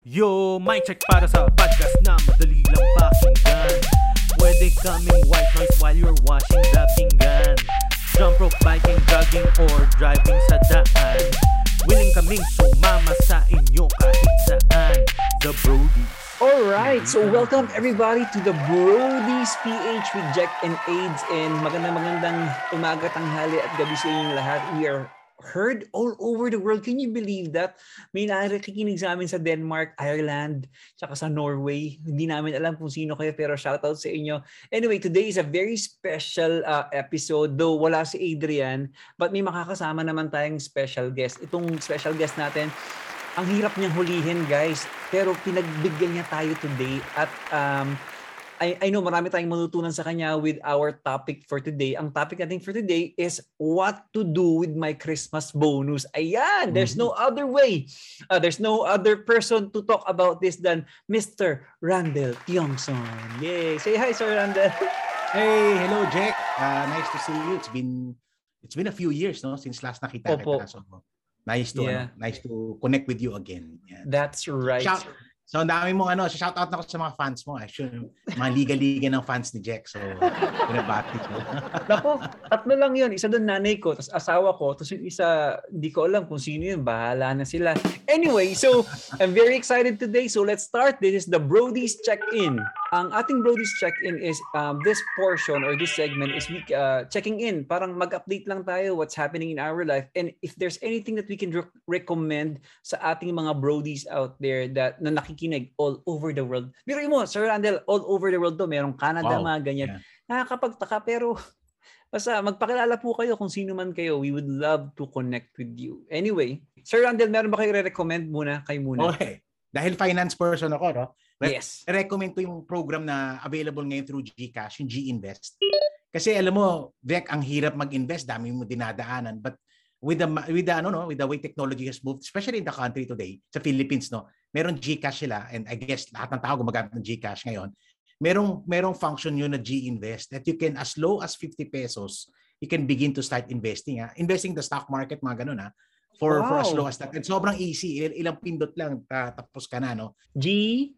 Yo, mic check para sa podcast na madali lang pakinggan. Pwede kaming white noise while you're washing the pinggan. Jump rope, biking, jogging, or driving sa daan. Willing kaming sumama sa inyo kahit saan. The Brodies. Alright, so welcome everybody to the Brody's PH with Jack and AIDS and magandang magandang umaga, tanghali at gabi sa inyong lahat. We are heard all over the world. Can you believe that? May nakikinig sa amin sa Denmark, Ireland, tsaka sa Norway. Hindi namin alam kung sino kayo pero shoutout sa inyo. Anyway, today is a very special uh, episode though wala si Adrian but may makakasama naman tayong special guest. Itong special guest natin ang hirap niyang hulihin guys pero pinagbigyan niya tayo today at um, I, I know marami tayong matutunan sa kanya with our topic for today. Ang topic natin for today is what to do with my Christmas bonus. Ayan, there's no other way. Uh, there's no other person to talk about this than Mr. Randall Tiongson. Yay! Say hi, Sir Randall. Hey, hello Jack. Uh, nice to see you. It's been it's been a few years no since last nakita Opo. kita. So nice to Yeah. ano, nice to connect with you again. Yeah. That's right. Shout, so ang dami mong ano, shout out na ako sa mga fans mo. Actually, mga liga-liga ng fans ni Jack. So binabati ko. Nako, tatlo lang yun. Isa doon nanay ko, tapos asawa ko, tapos yung isa, di ko alam kung sino yun. Bahala na sila. Anyway, so I'm very excited today. So let's start. This is the Brody's Check-In. Ang ating Brody's Check-In is um, this portion or this segment is we uh, checking in. Parang mag-update lang tayo what's happening in our life. And if there's anything that we can re- recommend sa ating mga Brodies out there that na nakikinig all over the world. Pero mo, Sir Randall, all over the world to. Merong Canada, Wow. mga ganyan Yeah. nakakapagtaka pero basta magpakilala po kayo kung sino man kayo. We would love to connect with you. Anyway, Sir Randall, meron ba kayo re-recommend muna? Kayo muna. Okay. Dahil finance person ako, no? Re- Yes. recommend ko yung program na available ngayon through GCash, yung G-Invest. Kasi alam mo, Vec, ang hirap mag-invest, dami mo dinadaanan. But with the with the ano no, with the way technology has moved, especially in the country today, sa Philippines no, meron GCash sila and I guess lahat ng tao gumagamit ng GCash ngayon. Merong merong function yun na G-Invest that you can as low as 50 pesos, you can begin to start investing. Ha? Investing the stock market, mga ganun ha. For, for as Wow. low as that. And sobrang easy. Il- ilang pindot lang, ta- tapos ka na, no? G?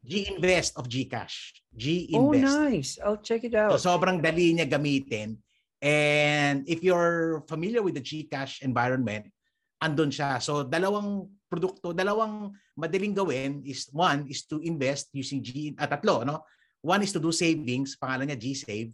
G-Invest of GCash. Oh, G-Invest. nice. I'll check it out. So sobrang dali niya gamitin. And if you're familiar with the GCash environment, andun siya. So dalawang produkto, dalawang madaling gawin is one is to invest using G, at tatlo, no? One is to do savings, pangalan niya G-Save.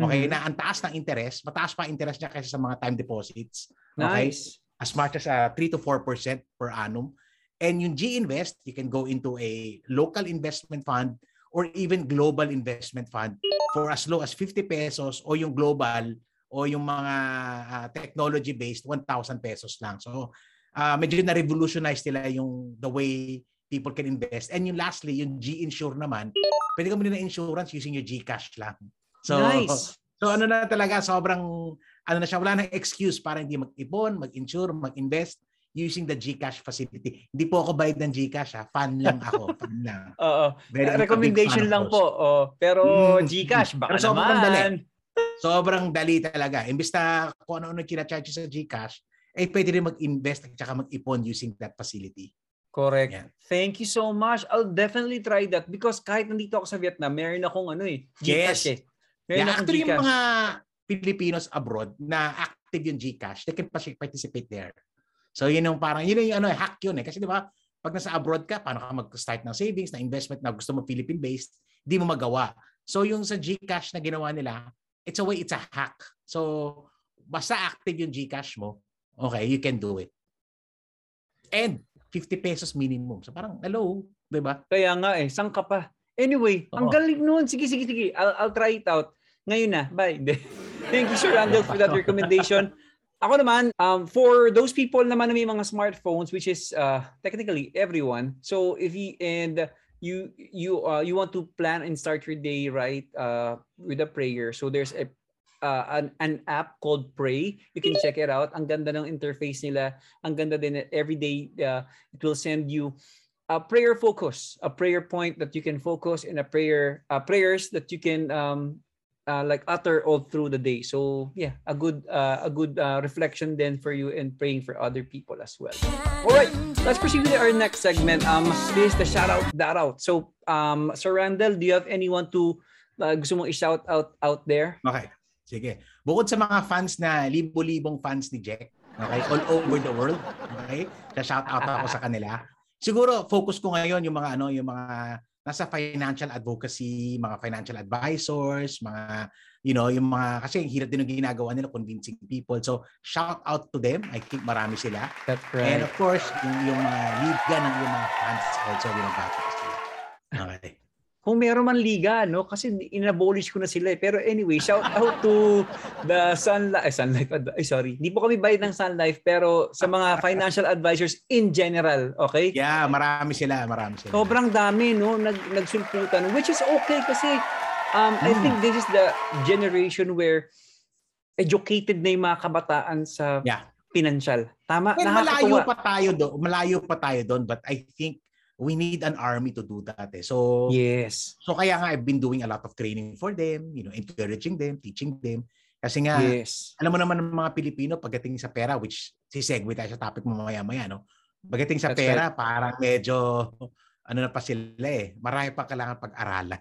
Okay, Mhm. na ang taas ng interest, mataas pa interest niya kaysa sa mga time deposits. Okay? Nice. As much as uh, 3 to 4% per annum. And yung G-Invest, you can go into a local investment fund or even global investment fund for as low as 50 pesos o yung global o yung mga uh, technology-based 1,000 pesos lang. So, uh, medyo na-revolutionize nila yung the way people can invest. And yung lastly, yung G-Insure naman, pwede ka muna na insurance using your Gcash lang. So, nice. So ano na talaga, sobrang, ano na siya, wala nang excuse para hindi mag-ipon, mag-insure, mag-invest using the GCash facility. Hindi po ako bayad ng GCash ha, fan lang ako, fan lang. Oo. Very- Recommendation lang po. Oh, pero Mm. Gcash, baka Pero sobrang naman. dali. Sobrang dali talaga. Imbis na kung ano-ano kina-charge sa GCash, eh pwede rin mag-invest at saka mag-ipon using that facility. Correct. Yeah. Thank you so much. I'll definitely try that because kahit nandito ako sa Vietnam, meron akong ano eh, Gcash Yes. eh. Meron Yeah, actually yung Gcash. mga Filipinos abroad na active yung GCash, they can pa- participate there. So yun yung parang, yun yung ano, hack yun eh. Kasi di ba, pag nasa abroad ka, paano ka mag-start ng savings, na investment na gusto mo Philippine-based, di mo magawa. So yung sa GCash na ginawa nila, it's a way, it's a hack. So basta active yung GCash mo, okay, you can do it. And 50 pesos minimum. So parang, hello, di ba? Kaya nga eh, saan ka pa? Anyway, ang Oo. galing nun. Sige, sige, sige. I'll, I'll try it out. Ngayon na. Bye. Thank you, Sir Randall, for that recommendation. Ako naman, um, for those people naman na may mga smartphones, which is uh, technically everyone. So if you, and you you uh, you want to plan and start your day right uh, with a prayer. So there's a uh, an, an app called Pray. You can check it out. Ang ganda ng interface nila. Ang ganda din. Every day, uh, it will send you a prayer focus, a prayer point that you can focus in a prayer, uh, prayers that you can um, uh, like utter all through the day. So yeah, a good uh, a good uh, reflection then for you and praying for other people as well. All right, let's proceed with our next segment. Um, this is the shout out that out. So um, Sir Randall, do you have anyone to uh, gusto mong i-shout out out there? Okay. Sige. Bukod sa mga fans na libo-libong fans ni Jack, okay, all over the world, okay, sa shout out ako sa kanila. Siguro focus ko ngayon yung mga ano, yung mga nasa financial advocacy, mga financial advisors, mga you know, yung mga kasi hirap din yung ginagawa nila convincing people. So shout out to them. I think marami sila. That's And of course, yung, yung mga liga ng yung mga fans also ko sila. Okay. Kung meron man liga, no? Kasi inabolish ko na sila eh. Pero anyway, shout out to the Sun Life. Sun Life. Ay, sorry. Hindi po kami bayad ng Sun Life, pero sa mga financial advisors in general, okay? Yeah, marami sila, marami sila. Sobrang dami, no? Nag, nagsulputan. Which is okay kasi um, I Mm. think this is the generation where educated na yung mga kabataan sa Yeah. financial. Tama? Well, malayo pa tayo doon, malayo pa tayo doon, but I think we need an army to do that. Eh. So Yes. so kaya nga I've been doing a lot of training for them, you know, encouraging them, teaching them. Kasi nga Yes. alam mo naman ng mga Pilipino pagdating sa pera which si segue tayo sa topic mo mamaya-maya no. Pagdating sa That's pera parang medyo ano na pa sila eh. Marami pa kailangan pag-aralan.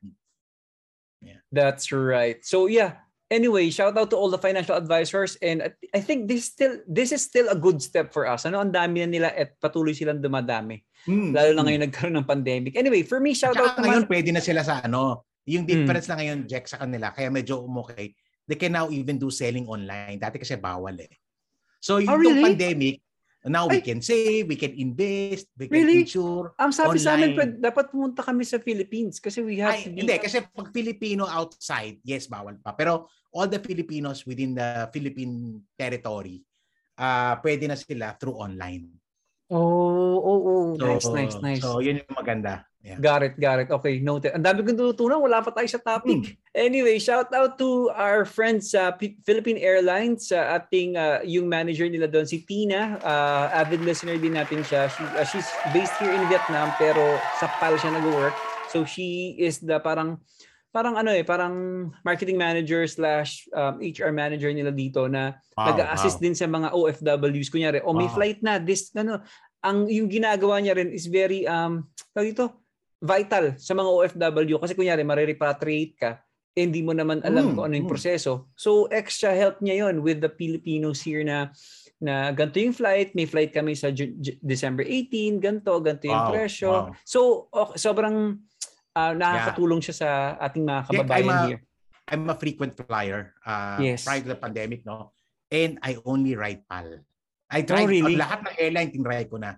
That's right. So yeah. Anyway, shout out to all the financial advisors and I- I think this still this is still a good step for us. Ano ang dami na nila at patuloy silang dumadami. Hmm. Lalo na ngayon nagkaroon ng pandemic. Anyway, for me shout out Tsaka ngayon naman. pwede na sila sa ano, yung Hmm. difference na ngayon Jack sa kanila kaya medyo umokay. They can now even do selling online. Dati kasi bawal eh. So yung Oh, really? pandemic, now we Ay. can save, we can invest, we can Really? insure. Ang sabi sa amin, online. pwede- dapat pumunta kami sa Philippines kasi we have Ay, to be hindi, kasi pag Filipino outside, yes, bawal pa. Pero all the Filipinos within the Philippine territory, ah pwede na sila through online. Oh, oh, oh. So, nice, nice, nice. So, yun yung maganda. Yeah. Got it, got it. Okay, noted. Ang dami kong tututunan. Wala pa tayo sa topic. Anyway, shout out to our friends sa P- Philippine Airlines, sa ating uh, yung manager nila doon, si Tina. Uh, avid listener din natin siya. She, uh, she's based here in Vietnam, pero sa PAL siya nag-work. So she is the parang parang ano eh, parang marketing manager slash um, HR manager nila dito na Wow, nag-assist wow. din sa mga OFWs. Kunyari, oh may Wow. flight na, this, ano, ang yung ginagawa niya rin is very, um, dito, vital sa mga OFW. Kasi kunyari, marirepatriate ka, eh, hindi mo naman alam Mm, kung ano yung mm. proseso. So, extra help niya yon with the Filipinos here na na ganito yung flight, may flight kami sa Ju- Ju- December 18, ganito, ganito yung Wow, presyo. wow. So, ok- sobrang ah, nakakatulong siya sa ating mga Yeah, kababayan I'm a- here. I'm a frequent flyer uh, Yes. prior to the pandemic, no? And I only ride PAL. I tried, Oh, really? lahat ng airline tinry ko na.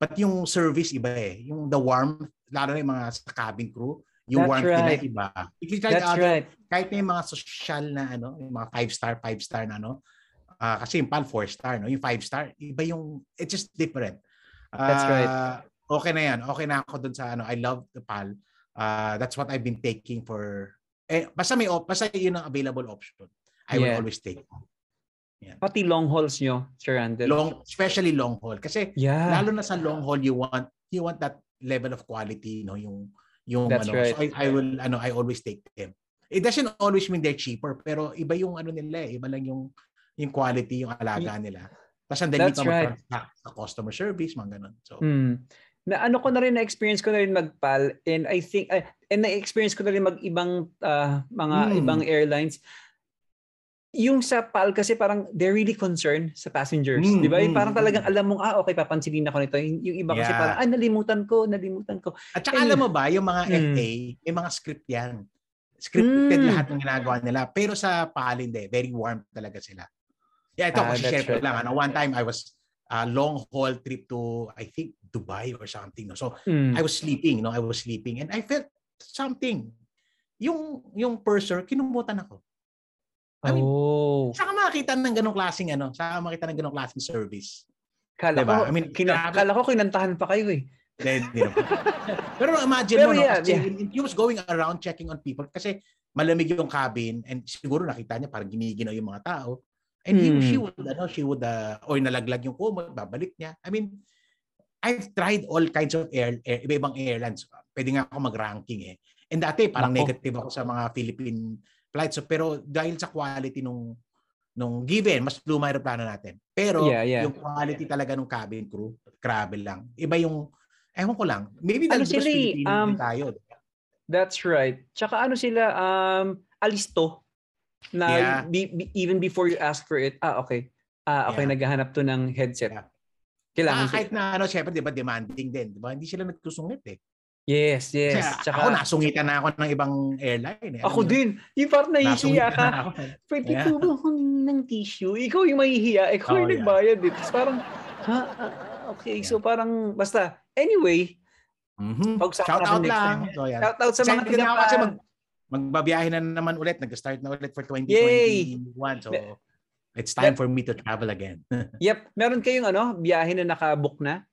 But yung service iba eh. Yung the warmth, lalo na yung mga sa cabin crew, yung That's warmth right. nila iba. If you try That's other, right. kahit na yung mga social na ano, yung mga five star, five star na ano, ah, kasi yung PAL four star, no? Yung five star, iba yung, it's just different. That's right. Ah, Okay na yan. Okay na ako dun sa ano, I love the PAL. Ah, that's what I've been taking for, eh, basta may, op- basta yun ang available option. I will Yeah. always take. Pati long hauls nyo, Sir Randall. Long, especially long haul. Kasi yeah. lalo na sa long haul, you want, you want that level of quality, no? Yung, yung That's ano. right. So I, I will, ano, I always take them. It doesn't always mean they're cheaper, pero iba yung ano nila eh. Iba lang yung, yung quality, yung alaga nila. Tapos ang dali right. sa customer service, mga ganun. So, Hmm. Na ano ko na rin na experience ko na rin magpal and I think uh, and na experience ko na rin mag ibang ah, mga Hmm. ibang airlines. Yung sa PAL kasi parang they're really concerned sa passengers, Hmm, 'di ba? Hmm, parang talagang hmm. alam mong ah okay papansinin ako nito. Yung, yung iba kasi Yeah. parang ah nalimutan ko, nalimutan ko. At saka And- alam mo ba, yung mga Mm. FA, may mga script yan. Scripted Mm. lahat ng ginagawa nila. Pero sa PAL, hindi. Very warm talaga sila. Yeah, ito, Ah, kasi that's share ko right. lang. Ano, one time, I was a long haul trip to, I think, Dubai or something. No? So, Hmm. I was sleeping. No? I was sleeping. And I felt something. Yung, yung purser, kinumutan ako. I mean, oh. Saka makakita ng ganong klaseng ano, saka makita ng ganong klaseng service. Kala diba? ko, I mean, kina, grabe. kala ko kinantahan pa kayo eh. Pero imagine Pero mo, no, yeah, kasi yeah. he was going around checking on people kasi malamig yung cabin and siguro nakita niya parang giniginaw yung mga tao. And he, Hmm. she would, ano, she would, uh, or nalaglag yung kumot, babalik niya. I mean, I've tried all kinds of air, air iba-ibang airlines. Pwede nga ako mag-ranking eh. And dati parang Nako. negative ako sa mga Philippine flight. So, pero dahil sa quality nung nung given, mas luma yung plano natin. Pero Yeah, yeah. yung quality talaga ng cabin crew, grabe lang. Iba yung, ewan ko lang, maybe Ano dahil because sila eh, um, tayo. That's right. Tsaka ano sila, um, alisto. Na Yeah. be- be- even before you ask for it, ah, okay. Ah, okay, Yeah. naghahanap to ng headset. Yeah. Kailangan Ah, kahit na ano, syempre, di ba, demanding din. Di ba? Hindi sila nagkusungit eh. Yes, yes. Kasi Tsaka, ako, nasungitan na ako ng ibang airline eh. ako mo, din. Yung parang nahihiya ka. na. Pwede Yeah. po ba akong ng tissue? Ikaw yung mahihiya. Ikaw Oh, yung yeah. nagbayad. Eh. Tapos parang, ha? Ah, ah, okay. So parang, basta. Anyway, Mhm. Pag-usapan Shout out lang. So, yan. shout out sa mga ako kasi tinapa. mag, magbabiyahe na naman ulit. Nag-start na ulit for Yay! 2021. So, it's time for me to travel again. Yep. Meron kayong ano, biyahe na nakabook na?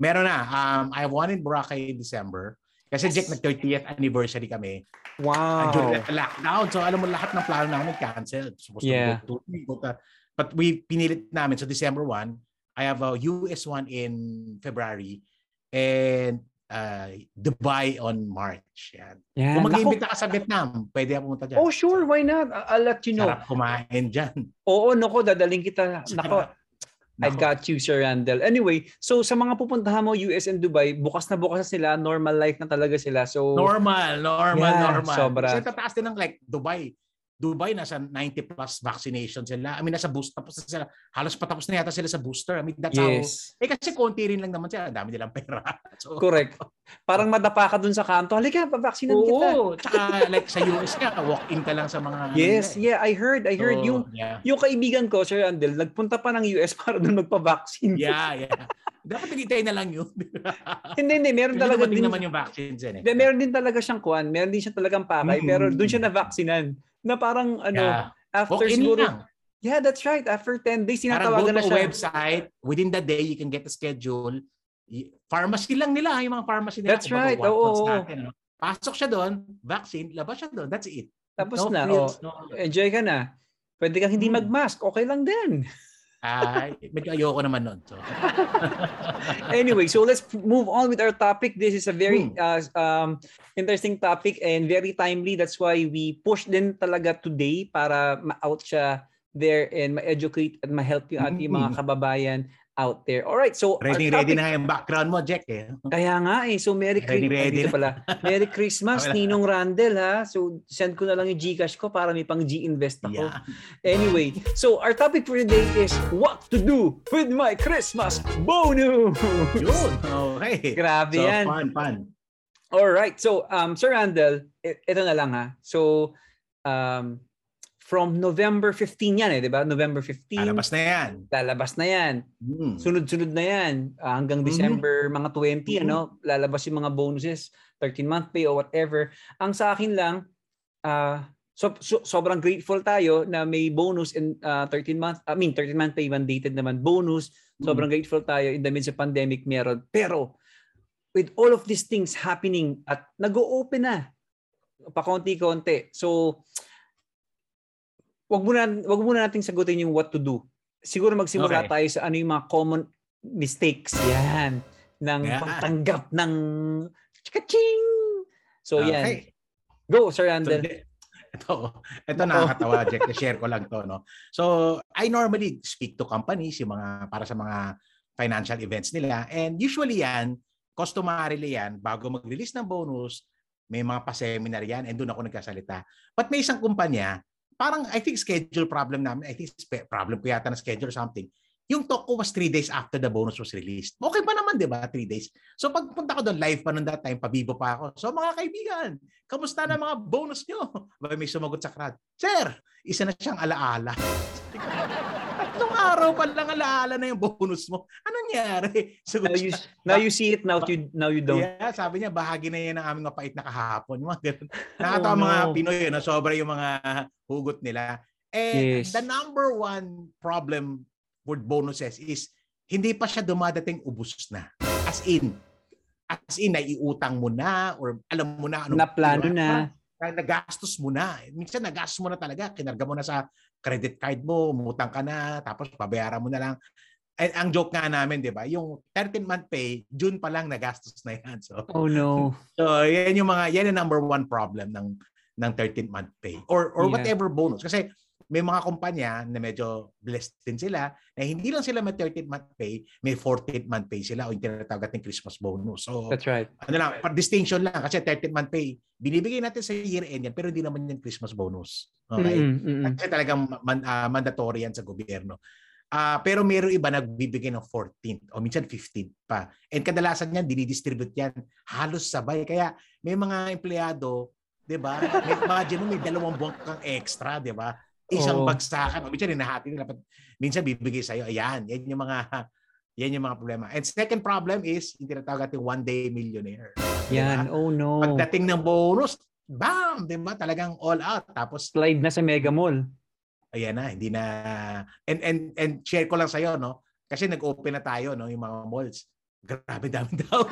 Meron na. Um, I have one in Boracay in December. Kasi Yes. Jack, nag-30th anniversary kami. Wow. And during the lockdown. So, alam mo, lahat ng plano namin canceled. Supposed Yeah. to go to but, uh, but we pinilit namin. So, December 1, I have a US one in February and uh, Dubai on March. Yan. Yan. Kung Nako. mag-iimbita ka sa Vietnam, pwede ako pumunta dyan. Oh, sure. Why not? I'll let you know. Sarap kumain dyan. Oo, nako. Dadaling kita. Nako. I got you, Sir Randall. Anyway, so sa mga pupuntahan mo, US and Dubai, bukas na bukas na sila. Normal life na talaga sila. So, Normal, normal, Yeah, normal. sobra. Kasi tataas din ng like Dubai. Dubai, nasa 90 plus vaccination sila. I mean, nasa boost, tapos na sila. Halos patapos na yata sila sa booster. I mean, that's how. yes. Eh, kasi konti rin lang naman sila. Ang dami nilang pera. So, Correct. Parang madapa ka dun sa kanto. Halika, pavaksinan kita. Oo. Tsaka like sa US nga, walk-in ka lang sa mga... Yes, ano, yeah, I heard. I heard So, yung Yeah, yung kaibigan ko, Sir Randall, nagpunta pa ng US para doon magpa-vaccine. yeah. yeah. Dapat nagitay na lang yun. hindi, hindi. Meron talaga din. naman yung vaccines yan eh. Hindi, meron din talaga siyang kuan. Meron din siya talagang pakay. Mm. Pero doon siya na-vaccinan. Na parang ano, Yeah. after Walk-in siguro. lang. Yeah, that's right. After 10 days, Parang go tinatawagan na to a siya. website, within the day, you can get a schedule. Pharmacy lang nila, yung mga pharmacy nila. That's right. Oo, oo. natin, ano. Pasok siya doon, vaccine, labas siya doon. That's it. Tapos no na. frills, Oh, no- enjoy ka na. Pwede kang hindi Mm. mag-mask. Okay lang din. Ay, medyo ayoko naman nun. So, anyway, so let's move on with our topic. This is a very Hmm. uh, um, interesting topic and very timely. That's why we push din talaga today para ma-out siya there and ma-educate at ma-help yung ating mga Hmm. kababayan out there. All right, so ready, ready topic- na nga yung background mo, Jack. Eh. Kaya nga eh. So Merry Ready, Christmas. ready na. pala. Merry Christmas. Ninong Randel ha. So send ko na lang yung Gcash ko para may pang G-invest ako. Yeah. Anyway, so our topic for today is what to do with my Christmas bonus. Yun. Okay. Grabe So, yan. fun, fun. All right. So, um, Sir Randall, i- ito na lang ha. So, um, from November 15 yan eh, di ba? November 15. Lalabas na yan. lalabas na yan. Hmm. Sunod-sunod na yan. Ah, hanggang Mhm. December mga 20, Mhm. ano, lalabas yung mga bonuses, 13-month pay or whatever. Ang sa akin lang, ah, so, so- sobrang grateful tayo na may bonus in 13-month, I mean, 13-month pay mandated naman bonus. Sobrang grateful tayo in the midst of pandemic meron. Pero, with all of these things happening at nag-o-open na, pakonti-konti. So, wag muna wag muna nating sagutin yung what to do. Siguro magsimula Okay. tayo sa ano yung mga common mistakes yan ng Yeah. pagtanggap ng chikaching. So yan. Okay. Go Sir So, Randall. di- ito, ito nakakatawa, Jack. Na-share ko lang to. No? So, I normally speak to companies, yung mga, para sa mga financial events nila. And usually yan, customarily yan, bago mag-release ng bonus, may mga pa-seminar yan and doon ako nagkasalita. But may isang kumpanya, parang I think schedule problem namin, I think problem ko yata na schedule something. Yung talk ko was three days after the bonus was released. Okay pa naman, di ba? Three days. So pagpunta ko doon, live pa noon that time, pabibo pa ako. So mga kaibigan, kamusta na mga bonus nyo? May sumagot sa crowd, Sir, isa na siyang alaala. Tatlong araw pa lang alaala na yung bonus mo. Anong nangyari? Sagot Now you, now you see it, now you, now you don't. Yeah, sabi niya, bahagi na yan ng aming mapait na kahapon. Mga ganun. Nakatawa Oh, mga no. Pinoy, na sobra yung mga hugot nila. And Yes. the number one problem with bonuses is hindi pa siya dumadating ubus na. As in, as in, naiutang mo na or alam mo na ano. Naplano na. na nagastos mo na. Minsan nagastos mo na talaga. Kinarga mo na sa credit card mo, umutang ka na, tapos babayaran mo na lang. And ang joke nga namin, di ba, yung 13-month pay, June pa lang nagastos na yan. So, Oh no. so yan yung mga, yan yung number one problem ng ng 13th month pay or or Yeah. whatever bonus kasi may mga kumpanya na medyo blessed din sila na hindi lang sila may 13th month pay, may 14th month pay sila o yung tinatawag nating Christmas bonus. So, That's right. ano lang, pa- distinction lang kasi 13th month pay, binibigay natin sa year end yan pero hindi naman yan Christmas bonus. Okay? Mm-mm. Kasi talagang man, ah, mandatory yan sa gobyerno. Ah, pero mayroong iba nagbibigay ng 14th o minsan 15th pa. And kadalasan yan, dinidistribute yan halos sabay. Kaya may mga empleyado, 'di ba? May mga dyan, may dalawang buwan kang extra, 'di ba? Isang Oo. bagsakan. O minsan hinahati nila. Minsan bibigay sa'yo. Ayan, yan yung mga yan yung mga problema. And second problem is, yung tinatawag natin one day millionaire. Yan. Oh no. Pagdating ng bonus, bam! Di ba? Talagang all out. Tapos Slide na sa Mega Mall. ayan na, hindi na and and and share ko lang sa no kasi nag-open na tayo no yung mga malls. Grabe dami tao.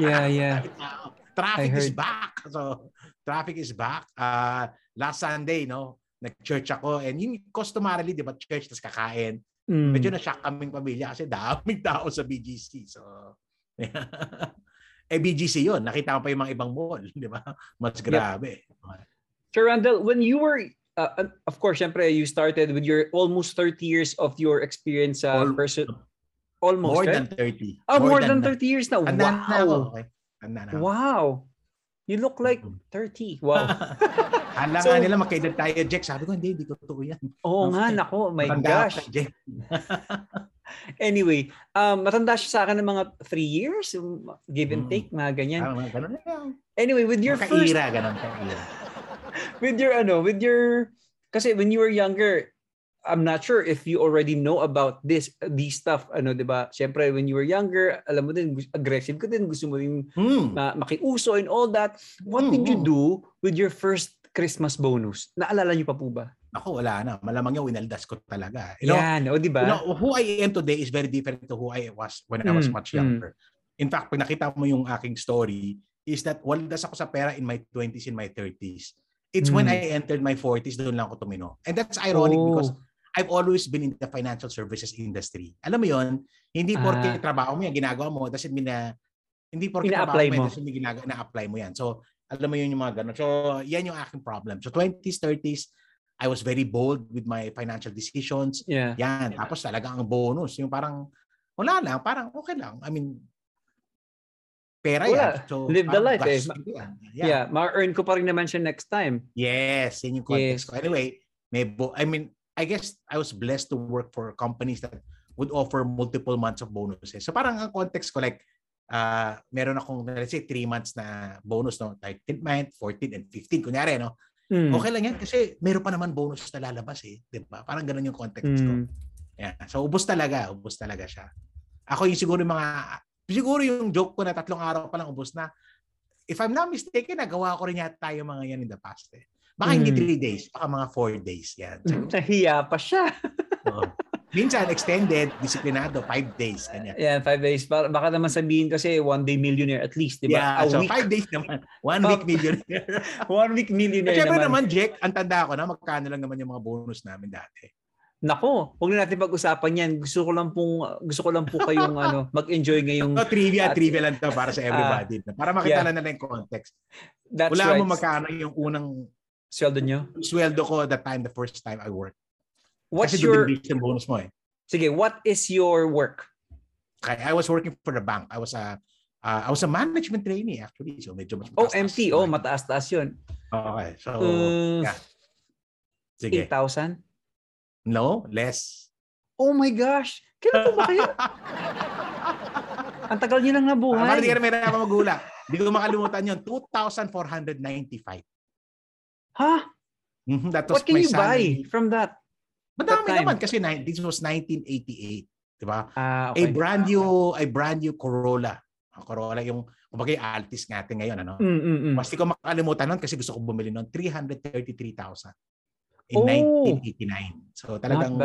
Yeah, yeah. Traffic is back. So traffic is back. Uh, last Sunday no, nag-church ako and yung customarily 'di ba church tas kakain. Mm. Medyo na-shock kaming pamilya kasi daming tao sa BGC. So eh BGC 'yon. Nakita ko pa yung mga ibang mall, 'di ba? Mas grabe. Sir Randall, when you were, uh, uh, of course, syempre, you started with your almost 30 years of your experience Al- person. Almost, More right? than 30. Oh, more, than, that. 30 years na. Wow. Wow. You look like 30. Wow. Hala So- nga nila magkaedad tayo, Jack. Sabi ko, hindi, hindi totoo yan. Oo nga, nako. My Matanda gosh. ka, Jack. Anyway, um, matanda siya sa akin ng mga 3 years. Give and Mm. take, mga ganyan. Ganun lang. Anyway, with your first Kaira, ganun kaira. with your ano, with your kasi when you were younger, I'm not sure if you already know about this these stuff ano, 'di ba? Syempre when you were younger, alam mo din aggressive ka din, gusto mo din Hmm. ma- makiuso and all that. What did you Mm, do with your first Christmas bonus? Naalala niyo pa po ba? Ako, wala na. Malamang yung winaldas ko talaga. You know, Yan, o 'di you ba? know, who I am today is very different to who I was when I was Mm, much mm. younger. In fact, pag nakita mo yung aking story, is that waldas ako sa pera in my 20s, in my 30s. It's when Mm. I entered my 40s, doon lang ako tumino. And that's ironic Oh. because I've always been in the financial services industry. Alam mo yon hindi porke Ah. trabaho mo yan, ginagawa mo, doesn't mean na, hindi porke trabaho mo, yan, mo. doesn't mean ginagawa, na-apply mo yan. So, alam mo yun yung mga ganun. So, yan yung aking problem. So, 20s, 30s, I was very bold with my financial decisions. Yeah. Yan. Tapos talaga ang bonus. Yung parang, wala lang. Parang okay lang. I mean, pera Wala. yan. So, Live the life eh. yan. Yeah, Yeah. ma-earn ko pa rin naman siya next time. Yes. Yan yung context Yes. ko. Anyway, may bo- I mean, I guess I was blessed to work for companies that would offer multiple months of bonuses. So parang ang context ko like, uh, meron akong, let's say, 3 months na bonus, no? 13th month, 14th, and 15. Kunyari, no? Mm. Okay lang yan kasi meron pa naman bonus na lalabas eh. Di ba? Parang ganun yung context ko. Mm. Yeah. So ubos talaga, ubos talaga siya. Ako yung siguro yung mga siguro yung joke ko na tatlong araw pa lang ubos na. If I'm not mistaken, nagawa ko rin yata yung mga yan in the past eh. Baka hindi Mm. 3 days, baka mga 4 days yan. So, Nahiya pa siya. oo. Minsan extended, disiplinado, 5 days kanya. Yan, five days. Baka, naman sabihin kasi one day millionaire at least, di ba? Yeah, A so week. 5 days naman. One Oh. week millionaire. One week millionaire syempre naman. naman, Jack, ang tanda ko na magkano lang naman yung mga bonus namin dati. Nako, huwag na natin pag-usapan yan. Gusto ko lang pong gusto ko lang po kayong ano, mag-enjoy ngayong No, trivia, At- trivia lang to para sa everybody. para makita yeah. lang nila yung context. that's Wala right. mo magkano yung unang Sweldo nyo. sweldo ko the time, the first time I worked. What's Kasi your yung bonus mo eh. Sige, what is your work? Kaya I was working for the bank. I was a uh, I was a management trainee actually. So medyo mas Oh, mataas-taas MT. Oh, mataas-taas 'yun. Okay. So Uh, yeah. sige. 8,000. No, less. Oh my gosh. Kailan po ba kayo? Ang tagal niyo lang Para di nabuhay. ka na may nakaka magula. Hindi ko makalimutan yun. 2,495. Ha? Mhm, That was What can my you buy salary. from that? Madami that naman kasi this was 1988. Diba? Ah, A okay. brand new, a brand new Corolla. Ang Corolla yung, kumbaga Altis natin ngayon, ano? Mm, mm, mm. Mas di ko makalimutan nun kasi gusto ko bumili nun. 333,000 in Oh! 1989. So talagang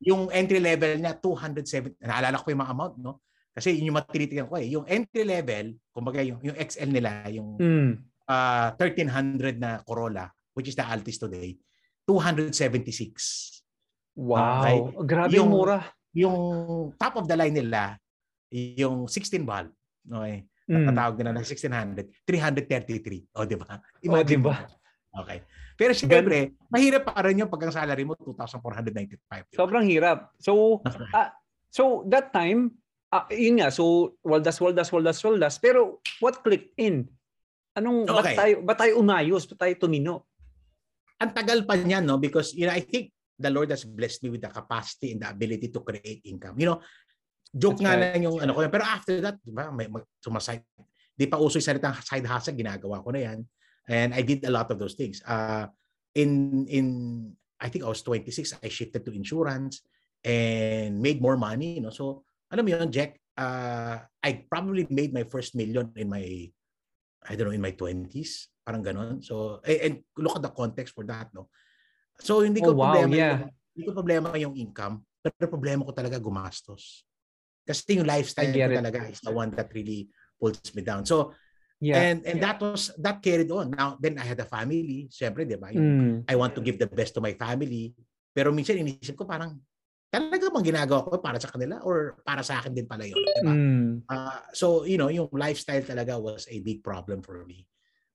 yung entry level niya 270. Naalala ko pa yung mga amount, no? Kasi yun yung matititigan ko eh. Yung entry level, kumbaga yung, yung XL nila, yung Mm. ah, 1300 na Corolla, which is the Altis today, 276. Wow. Okay. Grabe Yung- mura. Yung top of the line nila, yung 16 valve, okay? Mm. Tatawag nila ng 1600, 333. O, di ba? Oh, di ba? Okay. Pero siyempre, mahirap pa rin yung pag ang salary mo 2,495. Diba? Sobrang hirap. So, ah, so that time, ah, yun nga, so waldas, waldas, waldas, waldas. Pero what clicked in? Anong, ba't Okay. tayo, ba't tayo umayos? Ba't tayo tumino? Ang tagal pa niyan, no? Because, you know, I think the Lord has blessed me with the capacity and the ability to create income. You know, joke That's nga right. lang yung ano ko. Pero after that, di ba, may mag- sumaside. Di pa uso yung salitang side hustle, ginagawa ko na yan. And I did a lot of those things. Uh, in, in, I think I was 26, I shifted to insurance and made more money. You know? So, alam mo yun, Jack, uh, I probably made my first million in my, I don't know, in my 20s. Parang ganon. So, and, and look at the context for that, no? So, hindi ko Oh, wow, problema yeah. yung, hindi ko problema yung income, pero problema ko talaga gumastos. Kasi yung lifestyle ko talaga is the one that really pulls me down. So, Yeah. and and that was that carried on. Now, then I had a family, syempre, 'di ba? Mm. I want to give the best to my family. Pero minsan inisip ko parang talaga bang ginagawa ko para sa kanila or para sa akin din pala yun, 'di ba? Mm. Uh, so, you know, yung lifestyle talaga was a big problem for me.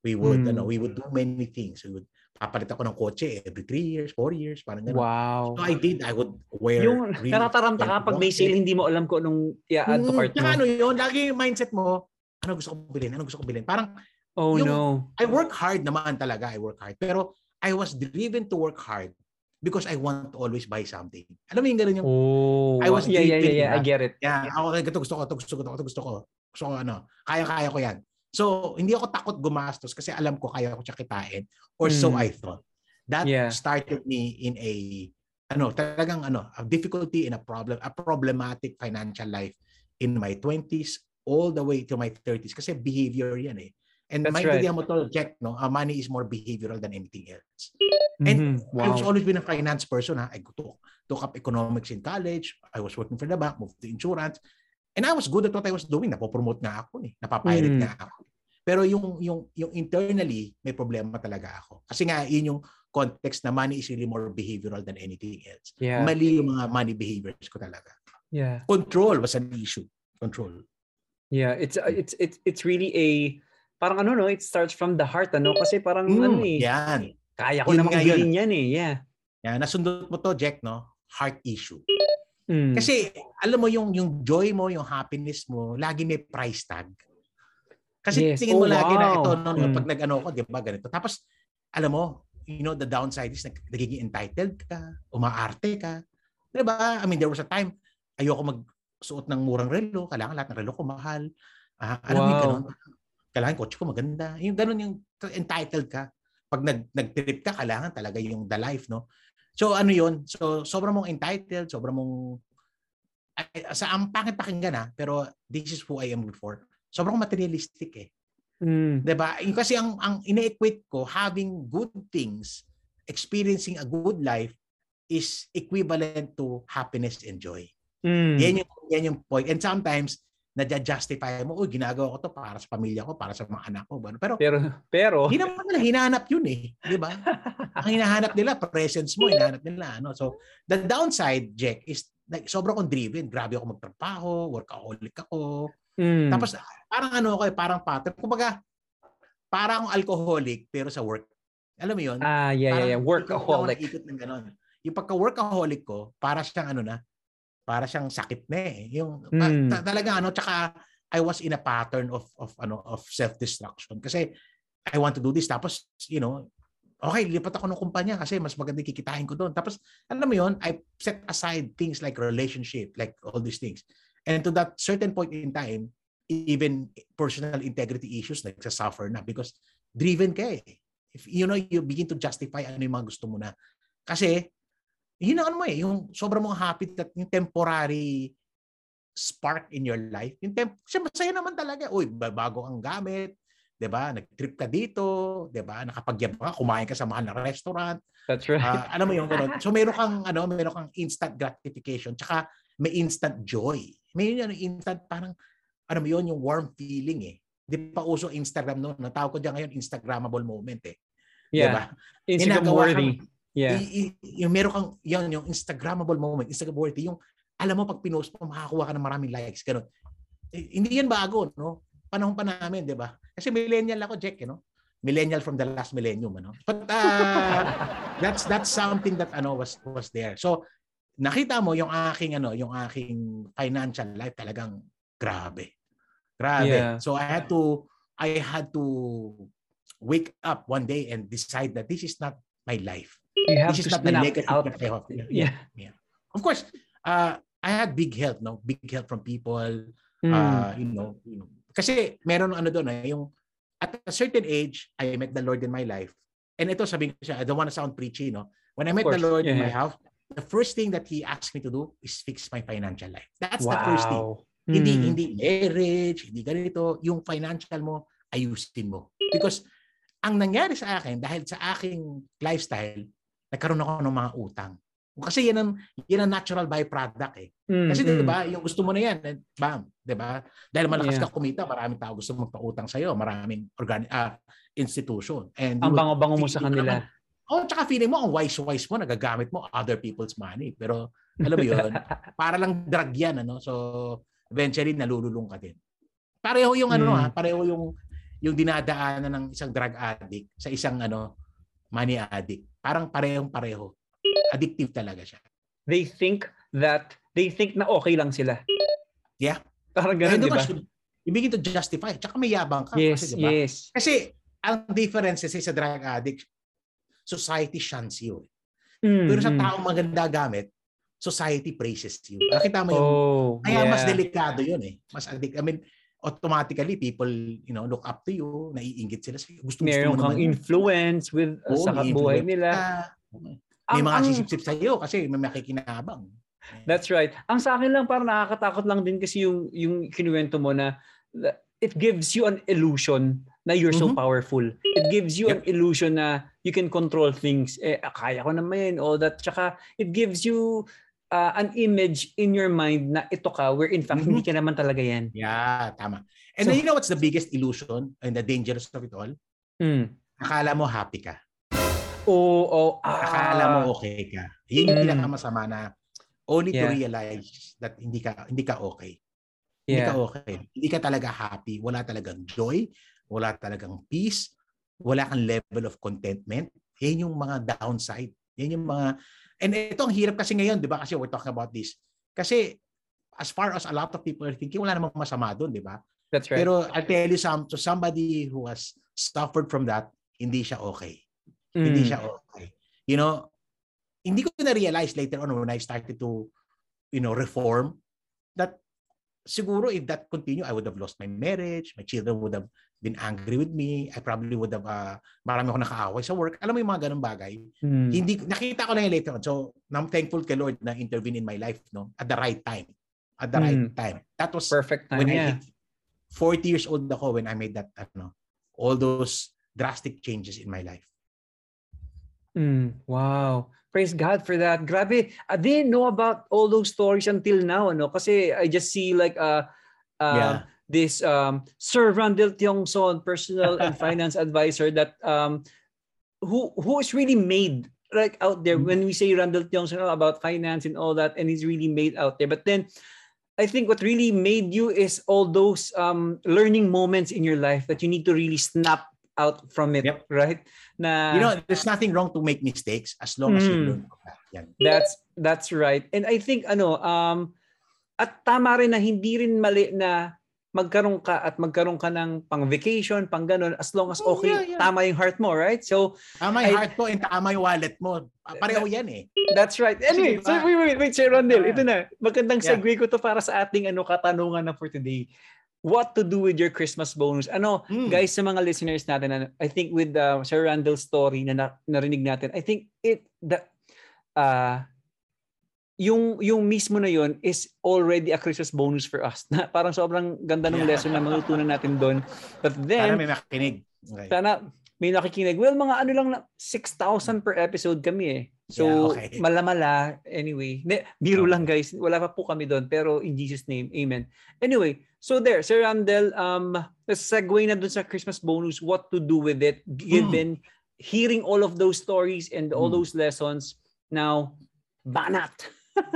We would, Mm. ano, we would do many things. We would papalit ako ng kotse every three years, four years, parang gano'n. Wow. So I did, I would wear Yung really natataranta ka pag may sale, hindi mo alam kung anong i-add to Mm, cart tsaka mo. ano yun, lagi yung mindset mo, ano gusto kong bilhin, ano gusto kong bilhin. Parang, Oh yung- no. I work hard naman talaga, I work hard. Pero I was driven to work hard because I want to always buy something. Alam mo yung gano'n yung, Oh. I was yeah, yeah, yeah, driven, yeah. I get it. yeah, ako, ito gusto ko, ito gusto ko, ito gusto ko, gusto ko, ano, kaya-kaya ko yan. So, hindi ako takot gumastos kasi alam ko kaya ko siya kitain or so Mm. I thought. That Yeah. started me in a, ano, talagang ano, a difficulty in a problem, a problematic financial life in my 20s all the way to my 30s kasi behavior yan eh. And That's maintindihan mo to, Jack, no? Uh, money is more behavioral than anything else. Mhm. I've Wow. always been a finance person. Ha? I took, took up economics in college. I was working for the bank, moved to insurance. And I was good at what I was doing. Napopromote nga ako. Eh. Napapirate Mm. nga ako. Pero yung, yung, yung internally, may problema talaga ako. Kasi nga, yun yung context na money is really more behavioral than anything else. Yeah. Mali yung mga money behaviors ko talaga. Yeah. Control was an issue. Control. Yeah, it's uh, it's it's it's really a parang ano no, it starts from the heart ano kasi parang Mm, ano eh. Yan. Kaya ko Yun namang bilhin yan eh. Yeah. Yan. Nasundot mo to, Jack, no? Heart issue. Mm. Kasi alam mo yung yung joy mo, yung happiness mo, lagi may price tag. Kasi Yes. tingin mo Oh, lagi na wow. ito no, no, Mm. pag nag-ano ko, 'di ba, ganito. Tapos alam mo, you know the downside is nag- nagiging entitled ka, umaarte ka. 'Di ba? I mean, there was a time ayoko magsuot ng murang relo, kailangan lahat ng relo ko mahal. Ah, alam mo Wow. ganun. Kailangan kotse ko maganda. Yung ganun yung entitled ka. Pag nag nag-trip ka, kailangan talaga yung the life, no? So ano yun? So sobrang mong entitled, sobrang mong ay, sa ang pangit pakinggan ha, pero this is who I am before. Sobrang materialistic eh. Mm. 'Di ba? Kasi ang ang ine-equate ko having good things, experiencing a good life is equivalent to happiness and joy. Mm. Yan yung yan yung point. And sometimes nadja-justify mo, "Uy, ginagawa ko to para sa pamilya ko, para sa mga anak ko." Ano? Pero Pero pero hindi naman nila hinahanap yun eh, 'di ba? Ang hinahanap nila presence mo, hinahanap nila ano. So the downside, Jack, is like sobrang kong driven. Grabe ako magtrabaho, workaholic ako. mm. Tapos parang ano ako eh, parang pattern. Kumbaga, parang akong alcoholic pero sa work. Alam mo 'yun? ah yeah yeah, yeah. Parang ikot ako workaholic. ikot ng ganon. Yung pagka-workaholic ko, para siyang ano na, para siyang sakit na eh. Yung Mm. ta- talaga ano, tsaka I was in a pattern of of ano of self-destruction. Kasi I want to do this. Tapos you know okay lipat ako ng kumpanya kasi mas maganda kikitain ko doon. Tapos alam mo yon I set aside things like relationship like all these things. And to that certain point in time even personal integrity issues nagsasuffer na because driven ka eh. If you know you begin to justify ano yung mga gusto mo na. Kasi yun ang ano mo eh yung sobrang mong happy that yung temporary spark in your life yung temp kasi masaya naman talaga uy ba- bago ang gamit 'di ba nag-trip ka dito 'di ba nakapagyabang ka kumain ka sa mahal na restaurant That's right. Ah, alam mo yung ganun. So meron kang ano, meron kang instant gratification tsaka may instant joy. May yun yung instant parang ano mo yun yung warm feeling eh. Di pa uso Instagram noon. Natawag ko diyan ngayon Instagrammable moment eh. yeah. Diba? Instagram worthy. kang- Yeah. I- yung meron kang yun yung Instagrammable moment, Instagram worthy yung alam mo pag pinost mo makakuha ka ng maraming likes ganun. Eh, hindi yan bago no. Panahon pa namin, 'di ba? Kasi millennial ako, Jack, eh, no. millennial from the last millennium ano but uh, that's that's something that ano was was there so nakita mo yung aking ano yung aking financial life talagang grabe grabe Yeah. so I had to I had to wake up one day and decide that this is not my life You have to negative out. that I have. Yeah. Of course, uh, I had big help, no? Big help from people, Mm. uh, you know, you know. Kasi meron ano doon, eh, yung at a certain age, I met the Lord in my life. And ito sabihin ko siya, I don't want to sound preachy, no? When I met the. Lord in Yeah, my yeah. house, the first thing that He asked me to do is fix my financial life. That's the first thing. wow. Hindi Mm. hindi marriage, hindi ganito, yung financial mo ayusin mo. Because ang nangyari sa akin dahil sa aking lifestyle, nagkaroon ako ng mga utang. Kasi yan ang yan ang natural byproduct eh. Mm, Kasi mm. 'di ba, yung gusto mo na yan, eh, bam, 'di ba? Dahil malakas Yeah. ka kumita, maraming tao gusto magpautang sa iyo, maraming organic ah, institution. And Ang bango-bango mo sa kanila. naman- Oh, tsaka feeling mo ang wise-wise mo, nagagamit mo other people's money. Pero alam mo 'yun, para lang drug yan ano. So eventually nalululong ka din. Pareho yung ano Mm. ha, pareho yung yung dinadaanan ng isang drug addict sa isang ano money addict. Parang parehong pareho. Addictive talaga siya. They think that, they think na okay lang sila. Yeah. Parang ganun, di ba? begin to justify. Tsaka may yabang ka. Yes, kasi, diba? yes. Kasi ang difference kasi sa drug addict, society shuns you. Mm, Pero sa taong maganda gamit, society praises you. Nakita mo yung Oh, Kaya mas yeah. delikado yun eh. Mas addict. I mean, automatically people, you know, look up to you, naiinggit sila sa Gusto, gusto Meron mo kang naman. influence with uh, Oo, sa buhay nila. ka. May Ang- mga ang- sisip-sip sa iyo kasi may makikinabang. That's right. Ang sa akin lang parang nakakatakot lang din kasi yung yung kinuwento mo na it gives you an illusion na you're so Mhm. powerful. It gives you an illusion na you can control things. Eh, kaya ko naman, all that. Tsaka it gives you uh, an image in your mind na ito ka where in fact Mhm. hindi ka naman talaga yan. Yeah, tama. And So- then you know what's the biggest illusion and the dangerous of it all? Mm. Akala mo happy ka. Oo, oh, ah, Akala mo okay ka. Yun yung Mm. pinakamasama na only to Yeah. realize that hindi ka hindi ka okay. Hindi Yeah. ka okay. Hindi ka talaga happy. Wala talagang joy. Wala talagang peace. Wala kang level of contentment. Yan yung mga downside. Yan yung mga... And ito ang hirap kasi ngayon, di ba? Kasi we're talking about this. Kasi as far as a lot of people are thinking, wala namang masama doon, di ba? That's right. Pero I'll tell you some, to somebody who has suffered from that, hindi siya okay. Hindi Mm. siya okay. You know, hindi ko na-realize later on when I started to, you know, reform that siguro if that continue, I would have lost my marriage, my children would have been angry with me, I probably would have, uh, marami ako nakaaway sa work. Alam mo yung mga ganong bagay. Mm. Hindi, nakita ko lang yung later on. So, I'm thankful kay Lord na intervene in my life, no? At the right time. At the right Mm. time. That was Perfect time, when I yeah. hit 40 years old ako when I made that, ano, all those drastic changes in my life. Mm, wow. Praise God for that. Grabe. I didn't know about all those stories until now, no? Kasi I just see like uh, uh Yeah. This um Sir Randall Tiongson, personal and finance advisor that um who who is really made like out there Mhm. when we say Randall Tiongson about finance and all that and he's really made out there. But then I think what really made you is all those um learning moments in your life that you need to really snap out from it, Yep. right? Na you know, there's nothing wrong to make mistakes as long as you Mm. learn. Yan. That's that's right. And I think ano um at tama rin na hindi rin mali na magkaroon ka at magkaroon ka ng pang vacation, pang ganun as long as Oh, okay, yeah, yeah. tama yung heart mo, right? So Tama yung I- heart mo and tama yung wallet mo. Pareho yan eh. that's right. Anyway, diba? so wait, wait, wait, Sir Rondel, ito na. Magandang Yeah. segue ko to para sa ating ano katanungan na for today. What to do with your Christmas bonus? Ano, Mm. guys, sa mga listeners natin, ano, I think with uh, Sir Randall's story na, na narinig natin, I think it the uh, yung yung mismo na yon is already a Christmas bonus for us. Na parang sobrang ganda ng Yeah. lesson na matutunan natin doon. But Sana then, may makikinig. Okay. sana may nakikinig. Well, mga ano lang na 6,000 per episode kami eh. So, Yeah, okay. malamala anyway. Ne, biro Okay. lang guys. Wala pa po kami doon pero in Jesus name, amen. Anyway, so there, Sir Randel, um, let's segue na doon sa Christmas bonus, what to do with it, given hearing all of those stories and all Mm. those lessons. Now, banat.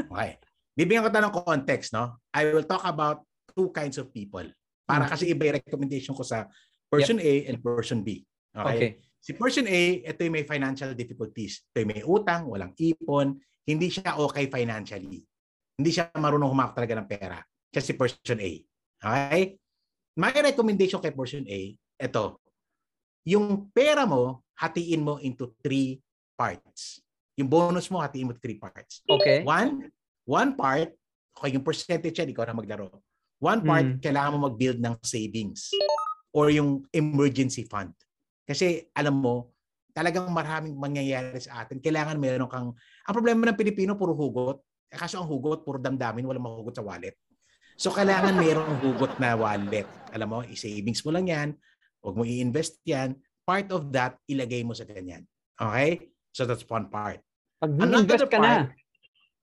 Okay. Bibigyan ko tayo ng context, no? I will talk about two kinds of people. Para Mm. kasi iba yung recommendation ko sa person A and person B. Okay? Okay. Si person A, ito yung may financial difficulties. Ito yung may utang, walang ipon, hindi siya okay financially. Hindi siya marunong humawak talaga ng pera. Siya si person A. Okay? My recommendation kay person A, ito. Yung pera mo, hatiin mo into three parts. Yung bonus mo, hatiin mo three parts. Okay. One, one part, okay, yung percentage yan, ikaw na maglaro. One part, Mm. kailangan mo mag-build ng savings or yung emergency fund. Kasi alam mo, talagang maraming mangyayari sa atin. Kailangan meron kang... Ang problema ng Pilipino, puro hugot. Eh, Kaso ang hugot, puro damdamin, walang mahugot sa wallet. So kailangan merong hugot na wallet. Alam mo, i-savings mo lang yan. Huwag mo i-invest yan. Part of that, ilagay mo sa ganyan. Okay? So that's one part. Pag invest ka na.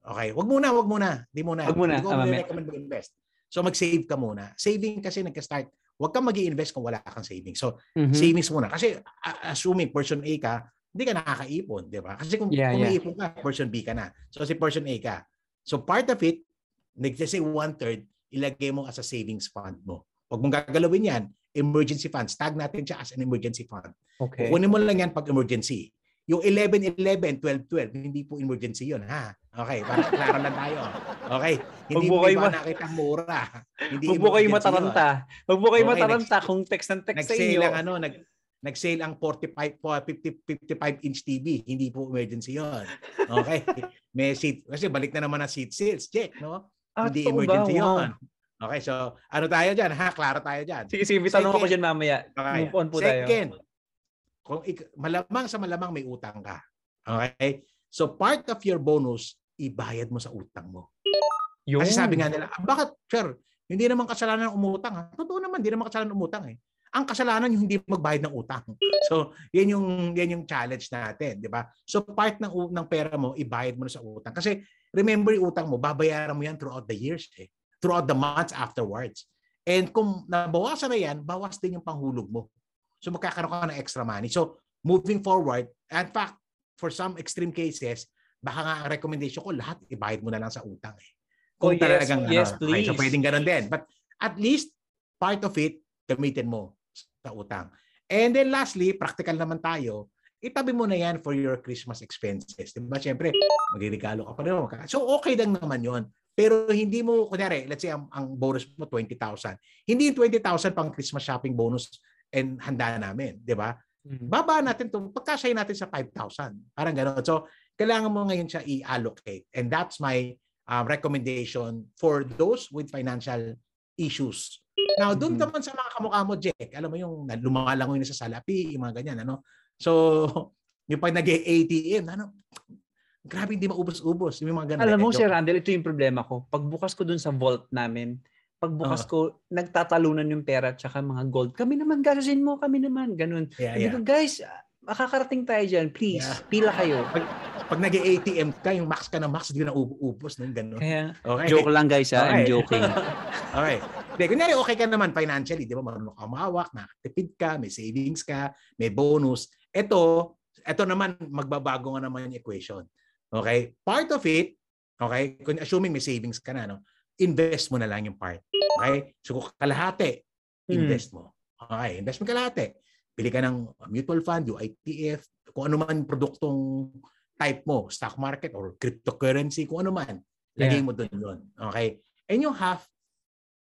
Okay, wag muna, wag muna. Di muna. Wag muna, Hindi ko ah, recommend mag-invest. So mag-save ka muna. Saving kasi nagka-start. Huwag kang mag invest kung wala kang savings. So Mhm. savings muna. Kasi assuming person A ka, hindi ka nakakaipon, di ba? Kasi kung, Yeah, kung yeah. may ipon ka, person B ka na. So si person A ka. So part of it, let's say one-third, ilagay mo as a savings fund mo. Huwag mong gagalawin yan. Emergency fund. Tag natin siya as an emergency fund. Okay. Kukunin mo lang yan pag emergency. Yung 11-11, 12-12, hindi po emergency yun, ha? Okay, para klaro lang tayo. Okay, hindi mo kayo ma- nakita mura. Hindi Huwag mo kayo emergency mataranta. Huwag mo kayo Okay, mataranta kung text ng text sa inyo. ang ano, nag nag-sale ang 45 po 50 55 inch TV, hindi po emergency 'yon. Okay. May seat kasi balik na naman ang seat sales, check, no? Ah, hindi totoo ba? emergency Wow. 'yon. Okay, so ano tayo diyan, ha? Klaro tayo diyan. Sige, sige, tanong ako Second. dyan mamaya. Okay. Move on po tayo. Second, kung ik- malamang sa malamang may utang ka. Okay? So part of your bonus, ibayad mo sa utang mo. Yung... Kasi sabi nga nila, "Ah, bakit, sir, hindi naman kasalanan ng umutang. Ha? Totoo naman, hindi naman kasalanan ng umutang eh. Ang kasalanan yung hindi magbayad ng utang. So, yan yung yan yung challenge natin, di ba? So, part ng ng pera mo, ibayad mo na sa utang. Kasi remember yung utang mo, babayaran mo yan throughout the years eh. Throughout the months afterwards. And kung nabawasan na yan, bawas din yung panghulog mo. So, magkakaroon ka ng extra money. So, moving forward, in fact, for some extreme cases, baka nga ang recommendation ko, lahat ibayad mo na lang sa utang eh. Oh, Kung yes, talagang yes, ano, okay, so please. pwedeng ganun din. But at least part of it gamitin mo sa utang. And then lastly, practical naman tayo, itabi mo na yan for your Christmas expenses. Di ba? Siyempre, magregalo ka pa rin. magkaka- So okay lang naman yon. Pero hindi mo, kunyari, let's say ang, ang bonus mo 20,000. Hindi yung 20,000 pang Christmas shopping bonus and handa namin. Di ba? Mhm. baba natin to pagkasya natin sa 5,000. Parang gano'n. So, kailangan mo ngayon siya i-allocate. And that's my um, recommendation for those with financial issues. Now, doon Mhm. naman sa mga kamukha mo, Jack, alam mo yung lumalangoy na sa salapi, yung mga ganyan, ano? So, yung pag nag-ATM, ano, grabe hindi maubos-ubos. Yung mga ganun. Alam mo, Eh, Sir. Randall, ito yung problema ko. Pagbukas ko dun sa vault namin, pagbukas Oo. ko, nagtatalunan yung pera at saka mga gold. Kami naman, gastusin mo, kami naman, ganun. Yeah, yeah. ko, guys, makakarating tayo dyan. Please, Yeah. pila kayo. Pag nag-ATM ka, yung max ka na max, hindi na ubos. Nung ganun. Kaya, Okay. joke lang guys, ha? I'm Okay. joking. Okay. Hindi, kunyari okay ka naman financially, di ba? Marunong ka umawak, nakatipid ka, may savings ka, may bonus. Ito, ito naman, magbabago nga naman yung equation. Okay? Part of it, okay, assuming may savings ka na, no? Invest mo na lang yung part. Okay? So, kung kalahati, invest mo. Okay, invest mo kalahati. Bili ka ng mutual fund, UITF, kung ano man produktong type mo, stock market or cryptocurrency, kung ano man, lagay mo doon yun. Okay? And yung half,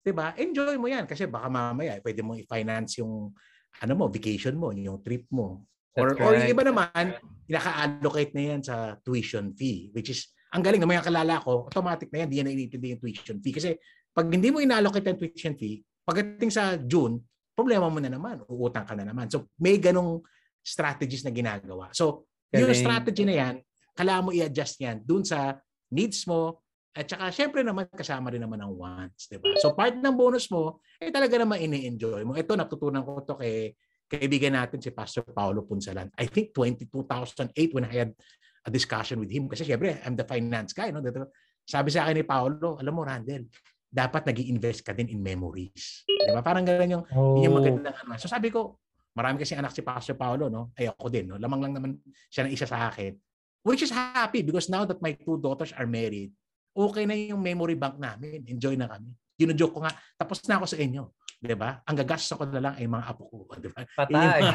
'di ba? Enjoy mo 'yan kasi baka mamaya pwede mo i-finance yung ano mo, vacation mo, yung trip mo. Or or yung iba naman, naka-allocate na 'yan sa tuition fee, which is ang galing ng mga kalala ko, automatic na 'yan, di yan naiintindi yung tuition fee kasi pag hindi mo ina-allocate ang tuition fee, pagdating sa June, problema mo na naman, uutang ka na naman. So may ganong strategies na ginagawa. So yung Galing. strategy na 'yan, kailangan mo i-adjust 'yan dun sa needs mo, at saka, syempre naman, kasama rin naman ang wants, di ba? So, part ng bonus mo, eh talaga naman ini-enjoy mo. Ito, natutunan ko to kay kaibigan natin si Pastor Paulo Punsalan. I think 20, 2008 when I had a discussion with him. Kasi syempre, I'm the finance guy. No? Sabi sa akin ni Paulo, alam mo, Randel, dapat nag invest ka din in memories. Di ba? Parang ganun yung, Oh. yung magandang ano. So sabi ko, marami kasi anak si Pastor Paulo, no? Ay ako din, no? Lamang lang naman siya ng isa sa akin. Which is happy because now that my two daughters are married, okay na yung memory bank namin. Enjoy na kami. Gino-joke ko nga, tapos na ako sa inyo. 'Di ba? Ang gagastos ko na lang ay mga apo ko, 'di ba? Patay.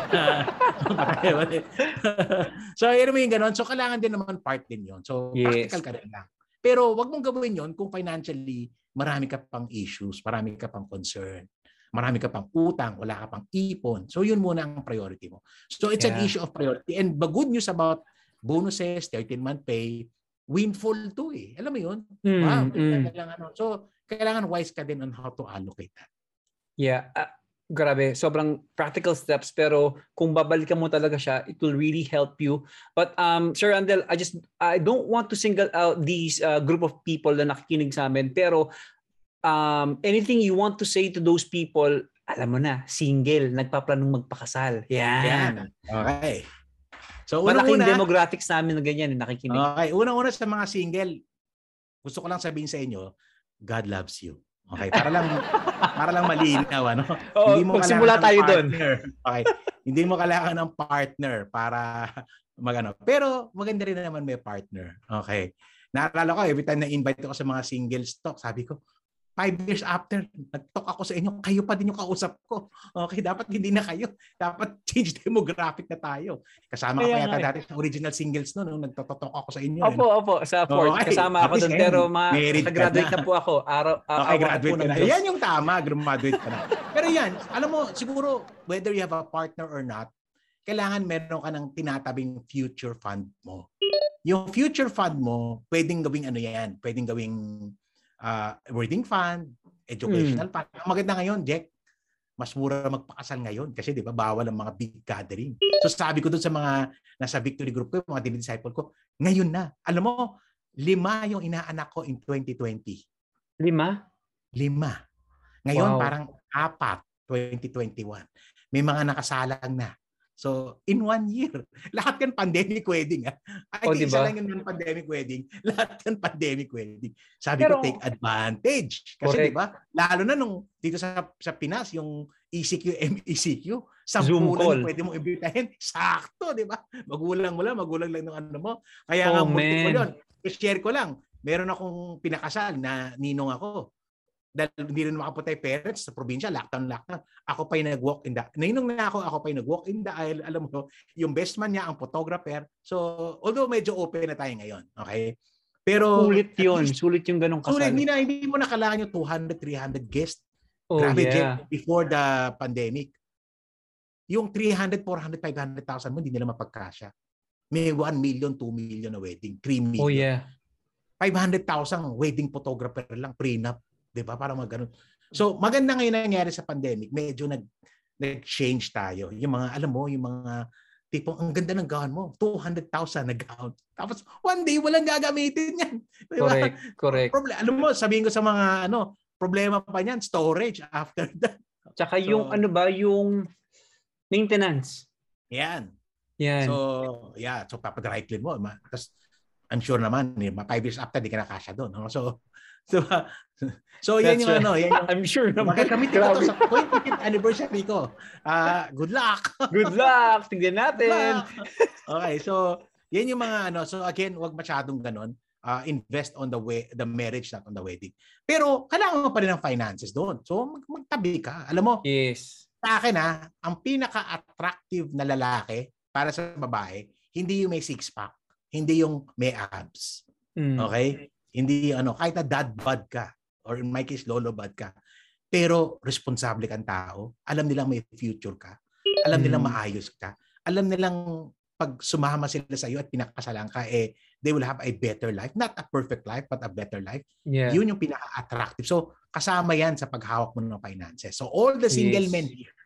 So, yun mo yung ganun. So, kailangan din naman part din yun. So, Yes. practical ka rin lang. Pero, wag mong gawin yun kung financially, marami ka pang issues, marami ka pang concern, marami ka pang utang, wala ka pang ipon. So, yun muna ang priority mo. So, it's an Yeah. issue of priority. And the good news about bonuses, 13-month pay, windfall to eh. Alam mo yun? Mm, Wow. mm. kailangan, ano. So, kailangan wise ka din on how to allocate that. Yeah. ah, grabe. Sobrang practical steps pero kung babalikan mo talaga siya, it will really help you. But um Sir Andel, I just I don't want to single out these uh, group of people na nakikinig sa amin pero um anything you want to say to those people, alam mo na, single, nagpaplanong magpakasal. Yan. Yan. Okay. So, Malaking unang-una, demographics namin na ganyan, na nakikinig. Okay, unang-una sa mga single, gusto ko lang sabihin sa inyo, God loves you. Okay, para lang para lang malinaw ano. Oo, kailangan magsimula ng tayo doon. Okay. Hindi mo kailangan ng partner para magano. Pero maganda rin naman may partner. Okay. Naalala ko, every time na-invite ako sa mga singles talk, sabi ko, five years after, nag-talk ako sa inyo, kayo pa din yung kausap ko. Okay, dapat hindi na kayo. Dapat change demographic na tayo. Kasama ka Kaya pa yata eh. dati sa original singles no, nung nagtototok ako sa inyo. Opo, eh. opo, sa Ford. Okay, Kasama ako doon. Pero ma, graduate na. na po ako. Araw, Okay, awa graduate na. Diyos. Yan yung tama, graduate ka na. Pero yan, alam mo, siguro, whether you have a partner or not, kailangan meron ka ng tinatabing future fund mo. Yung future fund mo, pwedeng gawing ano yan, pwedeng gawing uh, wedding fund, educational fund. Ang maganda ngayon, Jack, mas mura magpakasal ngayon kasi di ba bawal ang mga big gathering. So sabi ko doon sa mga nasa victory group ko, mga disciple ko, ngayon na. Alam mo, lima yung inaanak ko in 2020. Lima? Lima. Ngayon Wow. parang apat, 2021. May mga nakasalang na. So, in one year, lahat yan pandemic wedding. Ah. Ay, O, di isa diba? lang yung pandemic wedding. Lahat yan pandemic wedding. Sabi Pero- ko, take advantage. Kasi di ba, lalo na nung dito sa sa Pinas, yung ECQ, MECQ, Zoom sampu call. pwede mo imbitahin. Sakto, di ba? Magulang mo lang, magulang lang ng ano mo. Kaya nga, Oh, multiple man. yun. I-share ko lang. Meron akong pinakasal na ninong ako dahil hindi rin makaputay parents sa probinsya, lockdown, lockdown. Ako pa yung nag-walk in the, nainong na ako, ako pa yung nag-walk in the aisle. Alam mo, yung best man niya, ang photographer. So, although medyo open na tayo ngayon, okay? Pero, Sulit yun. least, Sulit yung ganong Sulit, kasal. hindi, na, hindi mo na kailangan yung 200, 300 guests. Oh, Grabe, yeah. Jeff, before the pandemic. Yung 300, 400, 500,000 mo, hindi nila mapagkasya. May 1 million, 2 million na wedding, 3 million. Oh, yeah. 500,000 wedding photographer lang, prenup. 'Di ba? Para magano. So, maganda ngayon na nangyari sa pandemic. Medyo nag nag-change tayo. Yung mga alam mo, yung mga tipong ang ganda ng gown mo, 200,000 na gown. Tapos one day walang gagamitin 'yan. 'Di ba? Correct. Correct. Problem, alam mo, sabihin ko sa mga ano, problema pa niyan, storage after that. Tsaka yung So- ano ba, yung maintenance. Yan. Yan. So, yeah, so papadry clean mo. Tapos, I'm sure naman, eh, five years after, di ka nakasya doon. no? So, so, so yan That's yung right. ano, yan yung I'm sure naman. Magagamit ko to sa 25th anniversary ko. Ah, good luck. Good luck. Tingnan natin. luck. Okay, so yan yung mga ano. So again, wag masyadong ganon. Ah, invest on the way the marriage not on the wedding. Pero kailangan mo pa rin ng finances doon. So mag- magtabi ka. Alam mo, Yes. sa akin ha, ang pinaka-attractive na lalaki para sa babae, hindi yung may six-pack, hindi yung may abs. Mm. Okay? Hindi ano, kahit na dad bod ka or in my case lolo bod ka. Pero responsable kang tao, alam nilang may future ka. Alam nilang Mm. maayos ka. Alam nilang pag sumama sila sa iyo at pinakasalan ka eh they will have a better life, not a perfect life but a better life. Yeah. Yun yung pinaka-attractive. So kasama yan sa paghawak mo ng finances. So all the single Yes. men here,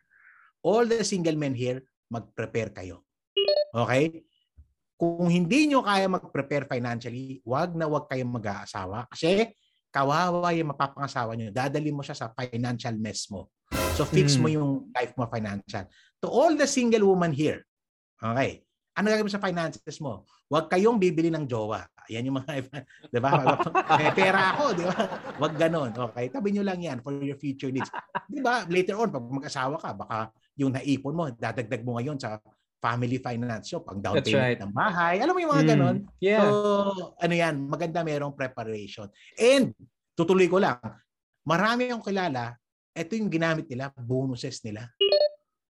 all the single men here, mag-prepare kayo. Okay? Kung hindi nyo kaya mag-prepare financially, wag na wag kayong mag-aasawa kasi kawawa yung mapapangasawa nyo. Dadali mo siya sa financial mess mo. So fix Mm. mo yung life mo financial. To all the single woman here, okay, ano gagawin mo sa finances mo? Huwag kayong bibili ng jowa. Yan yung mga, di ba? May pera ako, di ba? Huwag ganon. Okay, tabi nyo lang yan for your future needs. Di ba? Later on, pag mag-asawa ka, baka yung naipon mo, dadagdag mo ngayon sa family finance so pang down That's payment right. ng bahay. Alam mo yung mga Mm. ganon? Yeah. So, ano yan, maganda merong preparation. And, tutuloy ko lang, marami akong kilala ito yung ginamit nila, bonuses nila.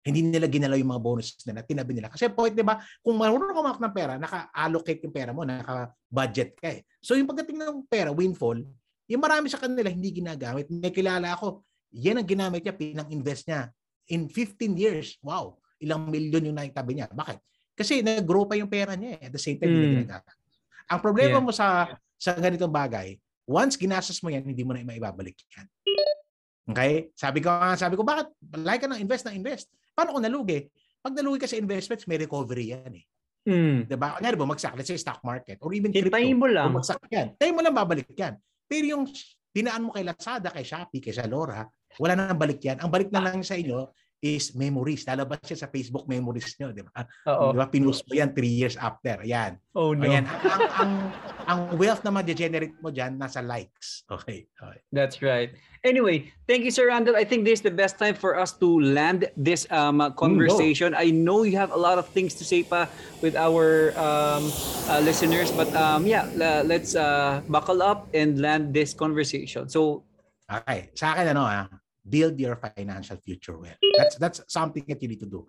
Hindi nila ginalaw yung mga bonuses nila, tinabi nila. Kasi point, di ba, kung marunong ka ng pera, naka-allocate yung pera mo, naka-budget ka eh. So yung pagdating ng pera, windfall, yung marami sa kanila hindi ginagamit. May kilala ako, yan ang ginamit niya, pinang-invest niya. In 15 years, wow, ilang milyon yung naitabi niya. Bakit? Kasi nag-grow pa yung pera niya eh. At the same time, Mm. Ang problema Yeah. mo sa sa ganitong bagay, once ginastos mo yan, hindi mo na maibabalik yan. Okay? Sabi ko nga, sabi ko, bakit? Like ka na, invest na invest. Paano kung nalugi? Pag nalugi ka sa investments, may recovery yan eh. Mm. Diba? Kanyari, bumagsak, let's say stock market or even crypto. Hintayin mo lang. Bumagsak yan. Tayo mo lang babalik yan. Pero yung dinaan mo kay Lazada, kay Shopee, kay Zalora, wala na nang balik yan. Ang balik na lang sa inyo is memories. Lalabas siya sa Facebook memories nyo, di ba? Oo. Di ba? Pinost mo yan three years after. Ayan. Oh no. Ayan. Ang, ang, ang, ang wealth na ma-generate mo dyan, nasa likes. Okay. okay. That's right. Anyway, thank you, Sir Randall. I think this is the best time for us to land this um, uh, conversation. I know you have a lot of things to say pa with our um, uh, listeners, but um, yeah, la- let's uh, buckle up and land this conversation. So, Okay. Sa akin, ano ah, build your financial future well. That's that's something that you need to do.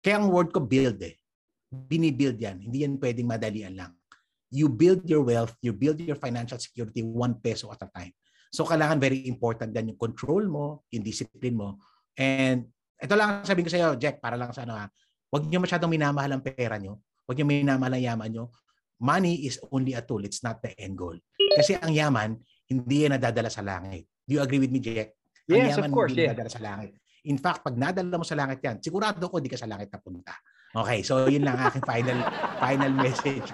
Kaya ang word ko build eh. Binibuild yan. Hindi yan pwedeng madalian lang. You build your wealth, you build your financial security one peso at a time. So kailangan very important din yung control mo, yung discipline mo. And ito lang ang sabihin ko sa iyo, Jack, para lang sa ano ha. Huwag niyo masyadong minamahal ang pera niyo. Huwag niyo minamahal ang yaman niyo. Money is only a tool. It's not the end goal. Kasi ang yaman, hindi yan nadadala sa langit. Do you agree with me, Jack? Yes, of course, yeah. nadadala sa langit. In fact, pag nadala mo sa langit yan, sigurado ko di ka sa langit napunta. Okay, so yun lang aking final final message.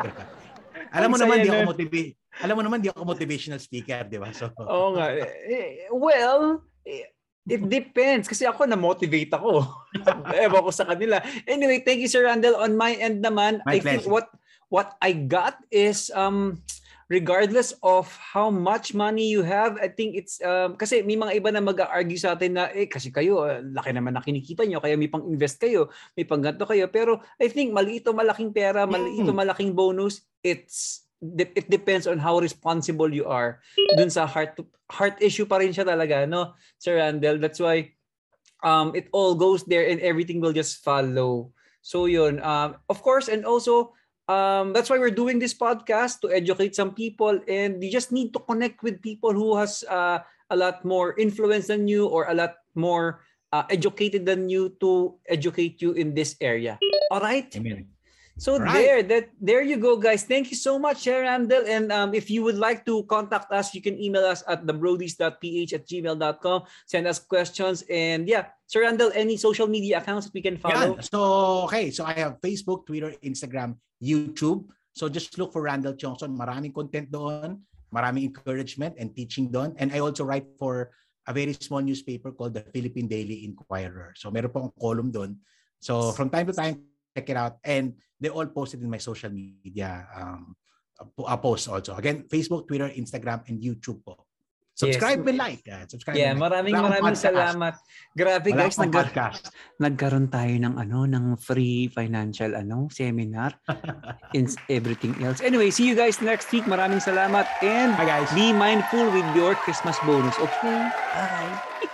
Alam mo naman di ako nun. motiva- Alam mo naman di ako motivational speaker, di ba? So Oo nga. Eh, Well, eh, it depends. Kasi ako, na-motivate ako. Ewan ko sa kanila. Anyway, thank you, Sir Randall. On my end naman, My I think pleasure. what what I got is um regardless of how much money you have, I think it's um kasi may mga iba na mag-argue sa atin na eh kasi kayo uh, laki naman na kinikita nyo kaya may pang-invest kayo, may pang-ganto kayo. Pero I think maliit o malaking pera, maliit o Mm. malaking bonus, it's it depends on how responsible you are dun sa heart heart issue pa rin siya talaga no Sir Randall that's why um it all goes there and everything will just follow so yun um of course and also um that's why we're doing this podcast to educate some people and you just need to connect with people who has uh, a lot more influence than you or a lot more uh, educated than you to educate you in this area all right Amen. So Alright. there, that there you go, guys. Thank you so much, Sir Randall. And um, if you would like to contact us, you can email us at thebrodies.ph at gmail.com. Send us questions. And yeah, Sir Randall, any social media accounts that we can follow? Yan. So, okay. So, I have Facebook, Twitter, Instagram, YouTube. So, just look for Randall Johnson. Maraming content doon. Maraming encouragement and teaching doon. And I also write for a very small newspaper called the Philippine Daily Inquirer. So, meron po akong column doon. So, from time to time, check it out. And they all posted in my social media um, uh, posts also. Again, Facebook, Twitter, Instagram, and YouTube po. Subscribe Yes. and like. Yeah, subscribe Yeah, and like. maraming Wala maraming podcast. salamat. Grabe Wala guys, akong nagka- podcast. nagkaroon tayo ng ano ng free financial ano seminar and everything else. Anyway, see you guys next week. Maraming salamat and Hi guys. be mindful with your Christmas bonus. Okay? Bye.